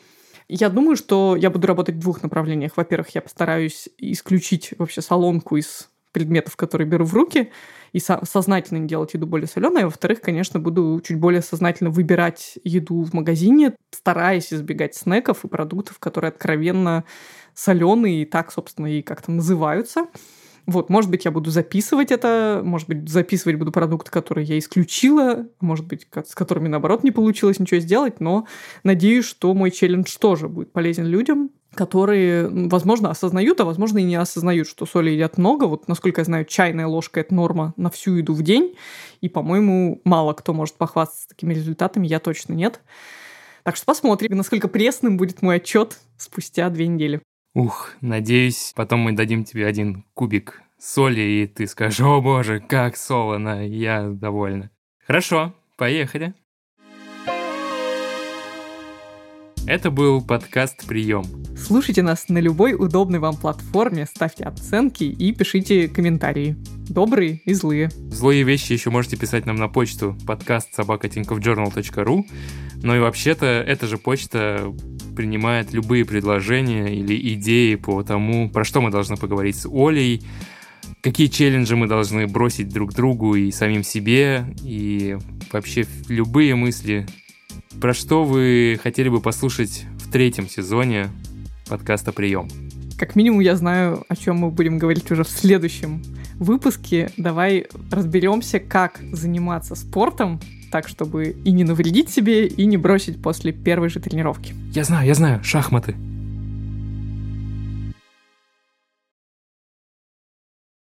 Я думаю, что я буду работать в двух направлениях. Во-первых, я постараюсь исключить вообще солонку из предметов, которые беру в руки, и со- сознательно делать еду более соленой. А во-вторых, конечно, буду чуть более сознательно выбирать еду в магазине, стараясь избегать снеков и продуктов, которые откровенно соленые и так, собственно, и как-то называются. Вот, может быть, я буду записывать это, может быть, записывать буду продукты, которые я исключила, может быть, с которыми, наоборот, не получилось ничего сделать, но надеюсь, что мой челлендж тоже будет полезен людям, которые, возможно, осознают, а возможно и не осознают, что соли едят много. Вот, насколько я знаю, чайная ложка – это норма на всю еду в день. И, по-моему, мало кто может похвастаться такими результатами, я точно нет. Так что посмотрим, насколько пресным будет мой отчет спустя две недели. Ух, надеюсь, потом мы дадим тебе один кубик соли, и ты скажешь, о боже, как солоно, я довольна. Хорошо, поехали. Это был подкаст «Прием». Слушайте нас на любой удобной вам платформе, ставьте оценки и пишите комментарии. Добрые и злые. Злые вещи еще можете писать нам на почту подкаст собакатинковjournal.ru но и вообще-то эта же почта принимает любые предложения или идеи по тому, про что мы должны поговорить с Олей, какие челленджи мы должны бросить друг другу и самим себе, и вообще любые мысли, про что вы хотели бы послушать в третьем сезоне подкаста «Прием». Как минимум я знаю, о чем мы будем говорить уже в следующем выпуске. Давай разберемся, как заниматься спортом так, чтобы и не навредить себе, и не бросить после первой же тренировки. Я знаю, я знаю, шахматы.